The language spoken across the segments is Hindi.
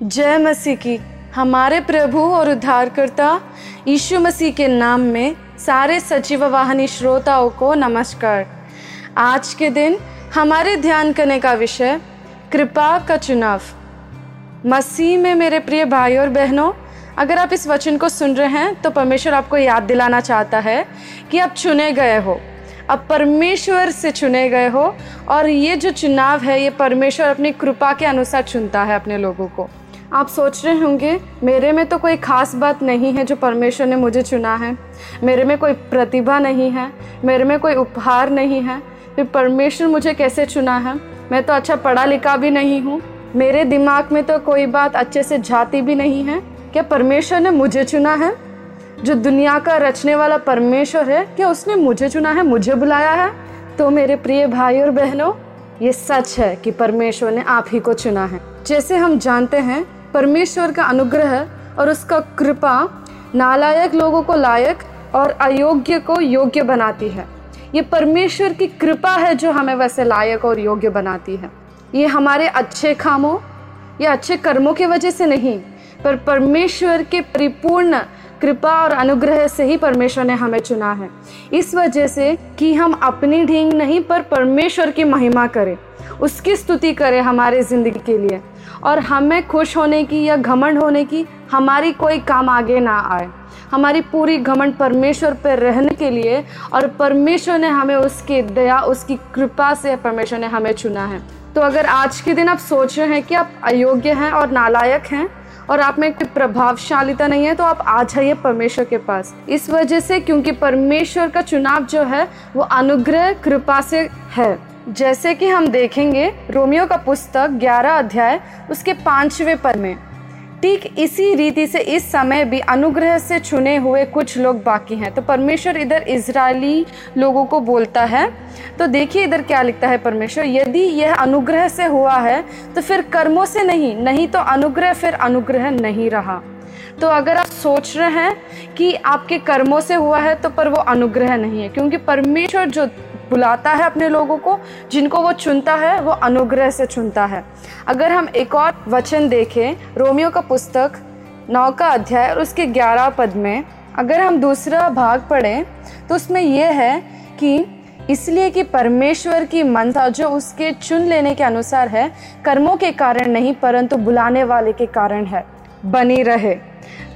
जय मसीह की। हमारे प्रभु और उद्धारकर्ता यीशु मसीह के नाम में सारे सचिव वाहनी श्रोताओं को नमस्कार। आज के दिन हमारे ध्यान करने का विषय, कृपा का चुनाव। मसीह में मेरे प्रिय भाई और बहनों, अगर आप इस वचन को सुन रहे हैं तो परमेश्वर आपको याद दिलाना चाहता है कि आप चुने गए हो। अब परमेश्वर से चुने गए हो और ये जो चुनाव है, ये परमेश्वर अपनी कृपा के अनुसार चुनता है अपने लोगों को। आप सोच रहे होंगे, मेरे में तो कोई ख़ास बात नहीं है जो परमेश्वर ने मुझे चुना है। मेरे में कोई प्रतिभा नहीं है, मेरे में कोई उपहार नहीं है। फिर परमेश्वर मुझे कैसे चुना है? मैं तो अच्छा पढ़ा लिखा भी नहीं हूँ। मेरे दिमाग में तो कोई बात अच्छे से जाती भी नहीं है। क्या परमेश्वर ने मुझे चुना है? जो दुनिया का रचने वाला परमेश्वर है, क्या उसने मुझे चुना है, मुझे बुलाया है? तो मेरे प्रिय भाई और बहनों, ये सच है कि परमेश्वर ने आप ही को चुना है। जैसे हम जानते हैं परमेश्वर का अनुग्रह और उसका कृपा नालायक लोगों को लायक और अयोग्य को योग्य बनाती है। ये परमेश्वर की कृपा है जो हमें वैसे लायक और योग्य बनाती है। ये हमारे अच्छे कामों या अच्छे कर्मों की वजह से नहीं, पर परमेश्वर के परिपूर्ण कृपा और अनुग्रह से ही परमेश्वर ने हमें चुना है। इस वजह से कि हम अपनी ढींग नहीं, पर परमेश्वर की महिमा करें। उसकी स्तुति करें हमारे ज़िंदगी के लिए। और हमें खुश होने की या घमंड होने की हमारी कोई काम आगे ना आए। हमारी पूरी घमंड परमेश्वर पर रहने के लिए और परमेश्वर ने हमें उसकी दया, उसकी कृपा से परमेश्वर ने हमें चुना है। तो अगर आज के दिन आप सोच रहे हैं कि आप अयोग्य हैं और नालायक हैं और आप में प्रभावशालीता नहीं है तो आप आ जाइए परमेश्वर के पास। इस वजह से क्योंकि परमेश्वर का चुनाव जो है, वो अनुग्रह, कृपा से है। जैसे कि हम देखेंगे रोमियो का पुस्तक 11 अध्याय, उसके पांचवे पद में। ठीक इसी रीति से इस समय भी अनुग्रह से चुने हुए कुछ लोग बाकी हैं। तो परमेश्वर इधर इजरायली लोगों को बोलता है। तो देखिए इधर क्या लिखता है परमेश्वर, यदि यह अनुग्रह से हुआ है तो फिर कर्मों से नहीं नहीं तो अनुग्रह, फिर अनुग्रह नहीं रहा। तो अगर आप सोच रहे हैं कि आपके कर्मों से हुआ है तो पर वो अनुग्रह नहीं है, क्योंकि परमेश्वर जो बुलाता है अपने लोगों को, जिनको वो चुनता है, वो अनुग्रह से चुनता है। अगर हम एक और वचन देखें, रोमियो का पुस्तक, नौ का अध्याय और उसके ग्यारह पद में, अगर हम दूसरा भाग पढ़ें तो उसमें यह है कि इसलिए कि परमेश्वर की मनता जो उसके चुन लेने के अनुसार है, कर्मों के कारण नहीं, परंतु बुलाने वाले के कारण है। बनी रहे।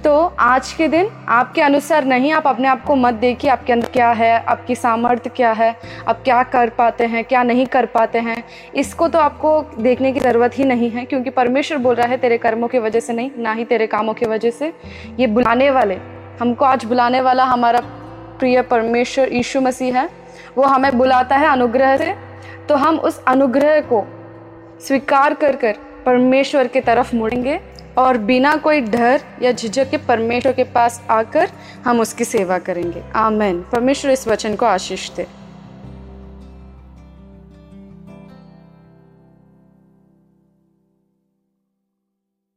तो आज के दिन आपके अनुसार नहीं, आप अपने आप को मत देखिए, आपके अंदर क्या है, आपकी सामर्थ्य क्या है, आप क्या कर पाते हैं, क्या नहीं कर पाते हैं। इसको तो आपको देखने की ज़रूरत ही नहीं है, क्योंकि परमेश्वर बोल रहा है, तेरे कर्मों की वजह से नहीं, ना ही तेरे कामों की वजह से। ये बुलाने वाले, हमको आज बुलाने वाला हमारा प्रिय परमेश्वर यीशु मसीह है। वो हमें बुलाता है अनुग्रह से। तो हम उस अनुग्रह को स्वीकार कर कर परमेश्वर की तरफ़ मुड़ेंगे। और बिना कोई डर या झिझक के परमेश्वर के पास आकर हम उसकी सेवा करेंगे। आमेन। परमेश्वर इस वचन को आशीष दे।